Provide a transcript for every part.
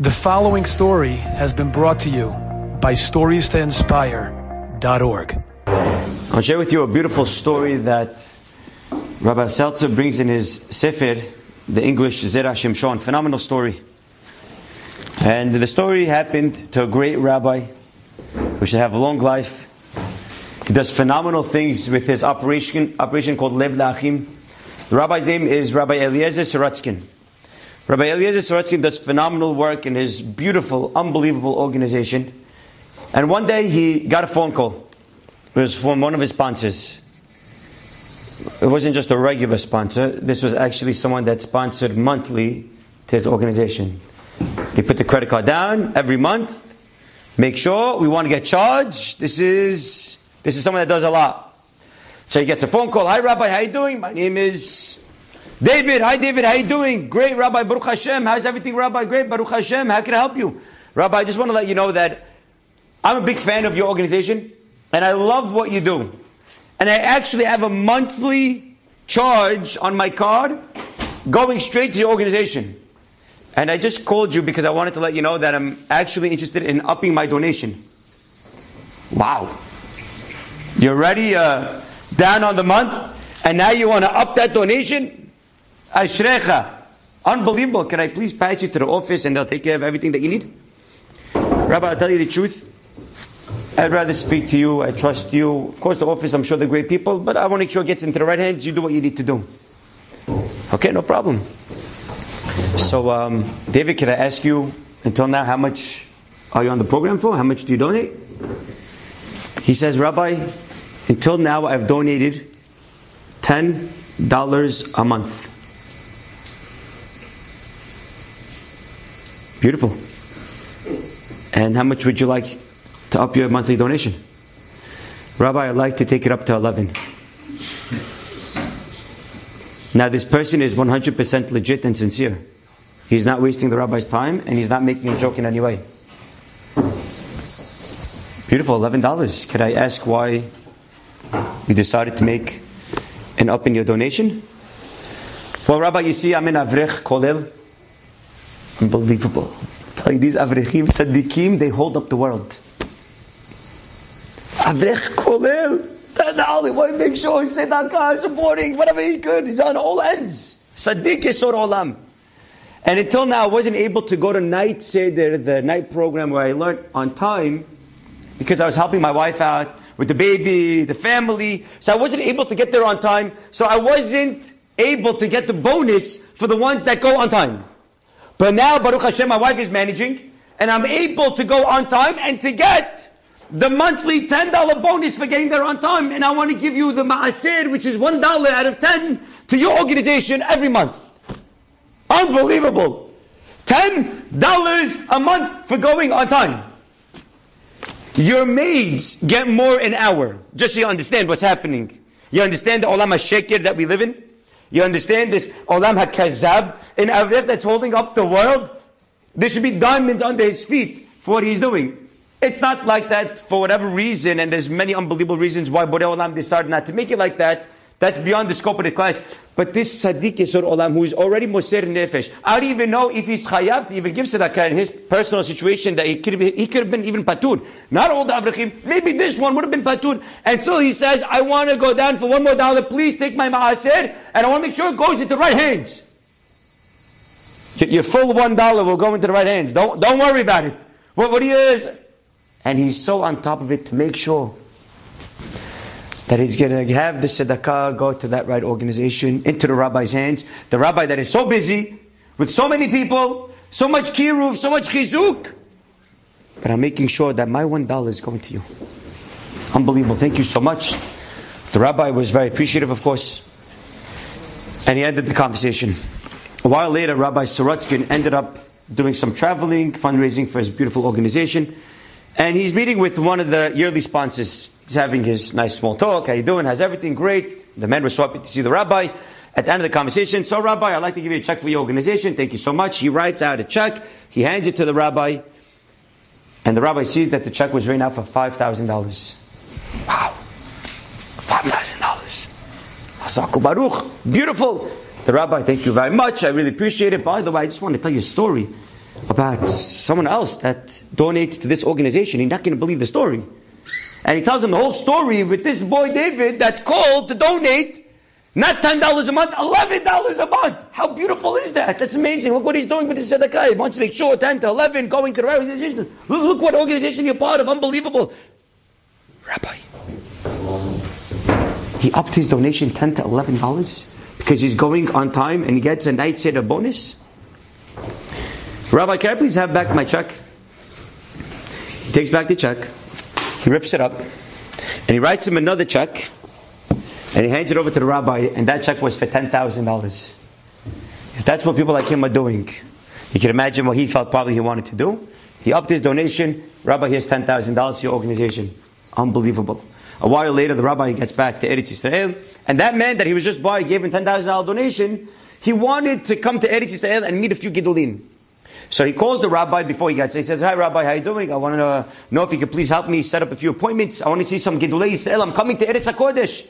The following story has been brought to you by StoriesToInspire.org. I'll share with you a beautiful story that Rabbi Seltzer brings in his Sefer, the English Zera Shimshon. Phenomenal story. And the story happened to a great rabbi who should have a long life. He does phenomenal things with his operation, operation called Lev Lachim. The rabbi's name is Rabbi Eliezer Sorotskin. Rabbi Eliezer Sorotskin does phenomenal work in his beautiful, unbelievable organization. And one day he got a phone call. It was from one of his sponsors. It wasn't just a regular sponsor. This was actually someone that sponsored monthly to his organization. They put the credit card down every month. Make sure we want to get charged. This is this is someone that does a lot. So he gets a phone call. Hi, Rabbi. How are you doing? My name is David, hi David, how you doing? Great, Rabbi Baruch Hashem. How's everything, Rabbi? Great, Baruch Hashem. How can I help you? Rabbi, I just want to let you know that I'm a big fan of your organization and I love what you do. And I actually have a monthly charge on my card going straight to your organization. And I just called you because I wanted to let you know that I'm actually interested in upping my donation. Wow. You're already uh, down on the month and now you want to up that donation? Ashrecha. Unbelievable. Can I please pass you to the office and they'll take care of everything that you need? Rabbi, I'll tell you the truth. I'd rather speak to you. I trust you. Of course, the office, I'm sure they're great people, but I want to make sure it gets into the right hands. You do what you need to do. Okay, no problem. So, um, David, can I ask you until now how much are you on the program for? How much do you donate? He says, Rabbi, until now I've donated $10 a month. Beautiful. And how much would you like to up your monthly donation? Rabbi, I'd like to take it up to 11. Now, this person is 100% legit and sincere. He's not wasting the rabbi's time and he's not making a joke in any way. Beautiful, $11. Could I ask why you decided to make an up in your donation? Well, Rabbi, you see, I'm in Avrech Kolel. Unbelievable. Tell you, these Avrechim, Sadiqim, they hold up the world. Avrech Kolel. Tanali, why make sure he said that guy supporting whatever he could. He's on all ends. Sadiq Yesod Olam. And until now, I wasn't able to go to night Seder, the night program where I learned on time, because I was helping my wife out with the baby, the family. So I wasn't able to get there on time. So I wasn't able to get the bonus for the ones that go on time. But now, Baruch Hashem, my wife is managing, and I'm able to go on time and to get the monthly $10 bonus for getting there on time. And I want to give you the ma'aser, which is $1 out of 10 to your organization every month. Unbelievable. $10 a month for going on time. Your maids get more an hour. Just so you understand what's happening. You understand the olam shekir that we live in? You understand this olam hakazab in Avrech that's holding up the world? There should be diamonds under his feet for what he's doing. It's not like that for whatever reason, and there's many unbelievable reasons why Borei Olam decided not to make it like that. That's beyond the scope of the class. But this Sadiq Yesod Olam, who is already Moser Nefesh, I don't even know if he's chayav to even give tzedakah in his personal situation that he could, have, he could have been even patur. Not all the Avrechim. Maybe this one would have been patur. And so he says, I want to go down for one more dollar. Please take my ma'aser, and I want to make sure it goes into the right hands. Your full one dollar will go into the right hands. Don't, don't worry about it. What, what he is, and he's so on top of it to make sure that he's going to have the tzedakah go to that right organization, into the rabbi's hands. The rabbi that is so busy, with so many people, so much kiruv, so much chizuk. But I'm making sure that my one dollar is going to you. Unbelievable. Thank you so much. The rabbi was very appreciative, of course. And he ended the conversation. A while later, Rabbi Sorotskin ended up doing some traveling, fundraising for his beautiful organization. And he's meeting with one of the yearly sponsors. He's having his nice small talk. How you doing? How's everything? Great. The man was so happy to see the rabbi. At the end of the conversation, so Rabbi, I'd like to give you a check for your organization. Thank you so much. He writes out a check. He hands it to the rabbi. And the rabbi sees that the check was written out for $5,000. Wow. $5,000. Hazaku Baruch. Beautiful. The rabbi, thank you very much. I really appreciate it. By the way, I just want to tell you a story. about someone else that donates to this organization. You're not going to believe the story. And he tells him the whole story with this boy David that called to donate not $10 a month, $11 a month. How beautiful is that? That's amazing. Look what he's doing with his tzedakah. He wants to make sure 10 to 11 going to the right organization. Look, look what organization you're part of. Unbelievable. Rabbi. He upped his donation 10 to $11 because he's going on time and he gets a night Seder bonus. Rabbi, can I please have back my check? He takes back the check. He rips it up. And he writes him another check. And he hands it over to the rabbi. And that check was for $10,000. If that's what people like him are doing, you can imagine what he felt probably he wanted to do. He upped his donation. Rabbi, here's $10,000 for your organization. Unbelievable. A while later, the rabbi gets back to Eretz Israel, and that man that he was just by gave him ten thousand dollar donation. He wanted to come to Eretz Israel and meet a few Gidulim. So he calls the rabbi before he gets there. He says, Hi Rabbi, how you doing? I want to know if you could please help me set up a few appointments. I want to see some Gidulei Israel. I'm coming to Eretz HaKodesh.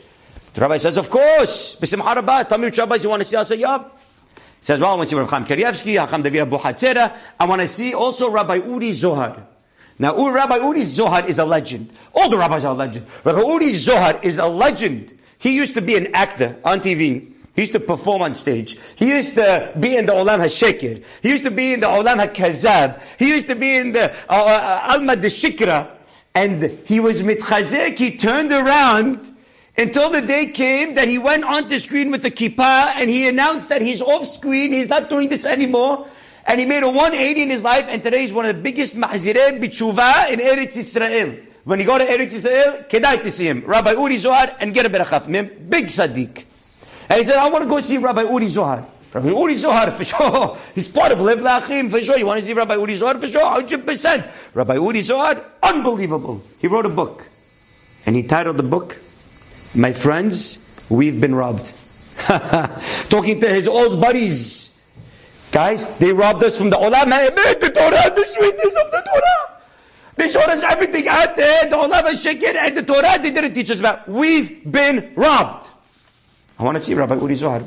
The rabbi says, Of course. B'simcha Rabbah. Tell me which rabbis you want to see. I say, Yup. He says, Well, I want to see Rav Chaim Kanievsky, Hacham David Abu. I want to see also Rabbi Uri Zohar. Now, Rabbi Uri Zohar is a legend. All the rabbis are a legend. Rabbi Uri Zohar is a legend. He used to be an actor on TV. He used to perform on stage. He used to be in the Olam HaShekir. He used to be in the Olam HaKazab. He used to be in the uh, uh, Alma de Shikra. And he was mitchazek. He turned around until the day came that he went onto screen with the kippah and he announced that he's off screen. He's not doing this anymore. And he made a 180 in his life, and today he's one of the biggest mahzirei b'tshuva in Eretz Israel. When you go to Eretz Israel, kedai to see him. Rabbi Uri Zohar, and get a beracha from him. Big tzaddik. And he said, I want to go see Rabbi Uri Zohar. Rabbi Uri Zohar, for sure. He's part of Lev Lachim, for sure. You want to see Rabbi Uri Zohar? For sure, 100%. Rabbi Uri Zohar, unbelievable. He wrote a book. And he titled the book, My Friends, We've Been Robbed. Talking to his old buddies. Guys, they robbed us from the Olam the Torah, the sweetness of the Torah. They showed us everything out there, the Olam HaShekir and the Torah they didn't teach us about. We've been robbed. I want to see Rabbi Uri Zohar.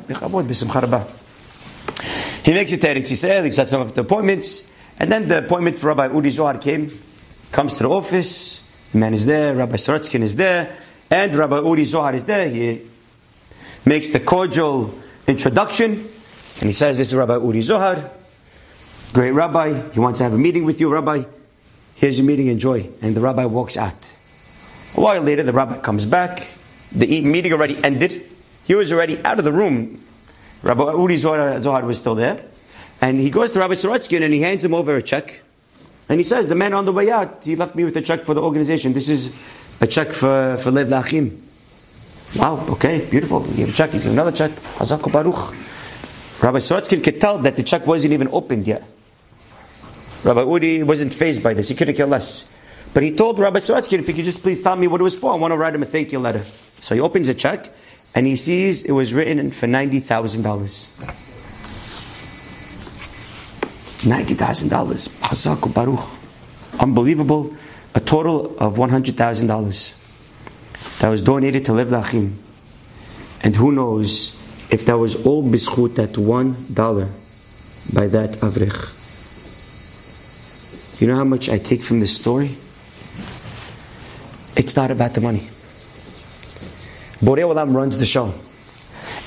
He makes it to Eretz Yisrael, he sets up the appointments, and then the appointment for Rabbi Uri Zohar came, comes to the office, the man is there, Rabbi Sorotzkin is there, and Rabbi Uri Zohar is there. He makes the cordial introduction, and he says, This is Rabbi Uri Zohar, great rabbi. He wants to have a meeting with you, Rabbi. Here's your meeting, enjoy. And the rabbi walks out. A while later, the rabbi comes back. The meeting already ended. He was already out of the room. Rabbi Uri Zohar, was still there. And he goes to Rabbi Sorotzkin and he hands him over a check. And he says, The man on the way out, he left me with a check for the organization. This is a check for, for Lev Lachim. Wow, okay, beautiful. You have a check, you have another check. Hazak Baruch. Rabbi Sorotzkin could tell that the check wasn't even opened yet. Rabbi Uri wasn't phased by this. He couldn't care less. But he told Rabbi Sorotzkin, if you could just please tell me what it was for, I want to write him a thank you letter. So he opens a check and he sees it was written for $90,000. $90,000. Hazaku Baruch. Unbelievable. A total of $100,000 that was donated to Lev Lachim. And who knows if that was all bischut, that one dollar by that avrich. You know how much I take from this story? It's not about the money. Borei Olam runs the show.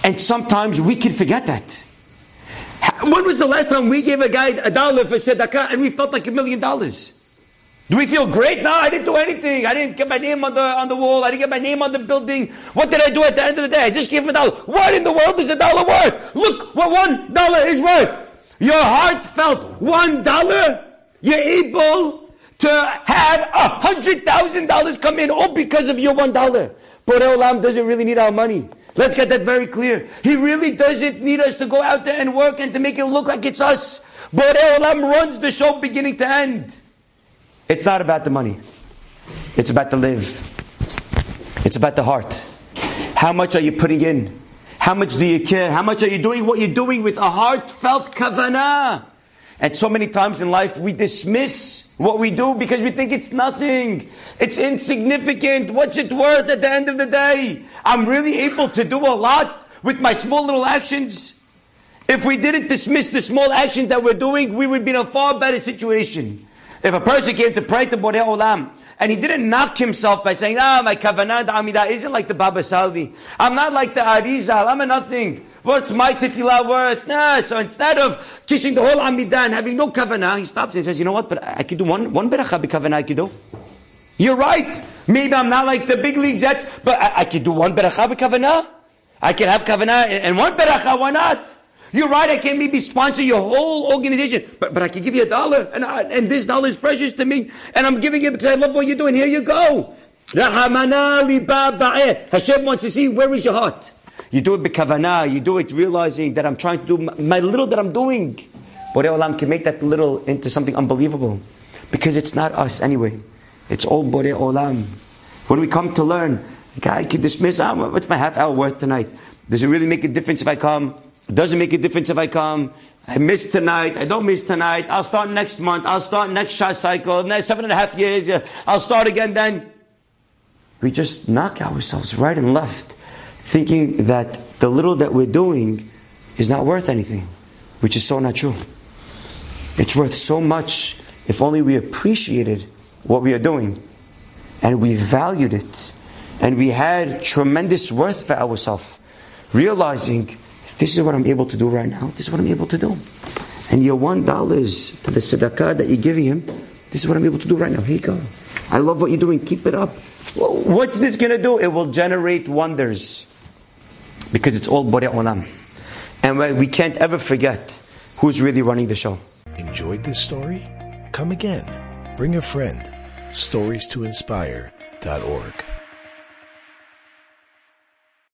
And sometimes we can forget that. When was the last time we gave a guy a dollar for tzedakah and we felt like a million dollars? Do we feel great? No, I didn't do anything. I didn't get my name on the, on the wall. I didn't get my name on the building. What did I do at the end of the day? I just gave him a dollar. What in the world is a dollar worth? Look what one dollar is worth. Your heart felt one dollar. You're able to have a hundred thousand dollars come in all because of your one dollar. Borei Olam doesn't really need our money. Let's get that very clear. He really doesn't need us to go out there and work and to make it look like it's us. Borei Olam runs the show beginning to end. It's not about the money. It's about the live. It's about the heart. How much are you putting in? How much do you care? How much are you doing what you're doing with a heartfelt kavanah? And so many times in life we dismiss what we do because we think it's nothing. It's insignificant. What's it worth at the end of the day? I'm really able to do a lot with my small little actions. If we didn't dismiss the small actions that we're doing, we would be in a far better situation. If a person came to pray to Borei Olam, and he didn't knock himself by saying, ah, my kavanah, the Amidah isn't like the Baba Sali. I'm not like the Arizal. I'm a nothing. What's my tefillah worth? Nah. So instead of kissing the whole Amidah and having no kavanah, he stops and says, you know what? But I could do one, one beracha kavanah I could do. You're right. Maybe I'm not like the big leagues yet, but I, I could do one beracha kavanah. I can have kavanah and one beracha. Why not? You're right, I can't maybe sponsor your whole organization, but, but I can give you a dollar, and, I, and this dollar is precious to me, and I'm giving it because I love what you're doing. Here you go. Hashem wants to see where is your heart. You do it b'kavanah, you do it realizing that I'm trying to do my little that I'm doing. Borei Olam can make that little into something unbelievable. Because it's not us anyway. It's all Borei Olam. When we come to learn, a guy can dismiss, oh, what's my half hour worth tonight? Does it really make a difference if I come? It doesn't make a difference if I come. I miss tonight. I don't miss tonight. I'll start next month. I'll start next Shas cycle. Next seven and a half years. I'll start again then. We just knock ourselves right and left, thinking that the little that we're doing is not worth anything, which is so not true. It's worth so much if only we appreciated what we are doing and we valued it and we had tremendous worth for ourselves, realizing this is what I'm able to do right now. This is what I'm able to do. And your one dollars to the tzedakah that you're giving him, this is what I'm able to do right now. Here you go. I love what you're doing. Keep it up. What's this going to do? It will generate wonders. Because it's all Borei Olam. And we can't ever forget who's really running the show. Enjoyed this story? Come again. Bring a friend. Stories to inspire.org.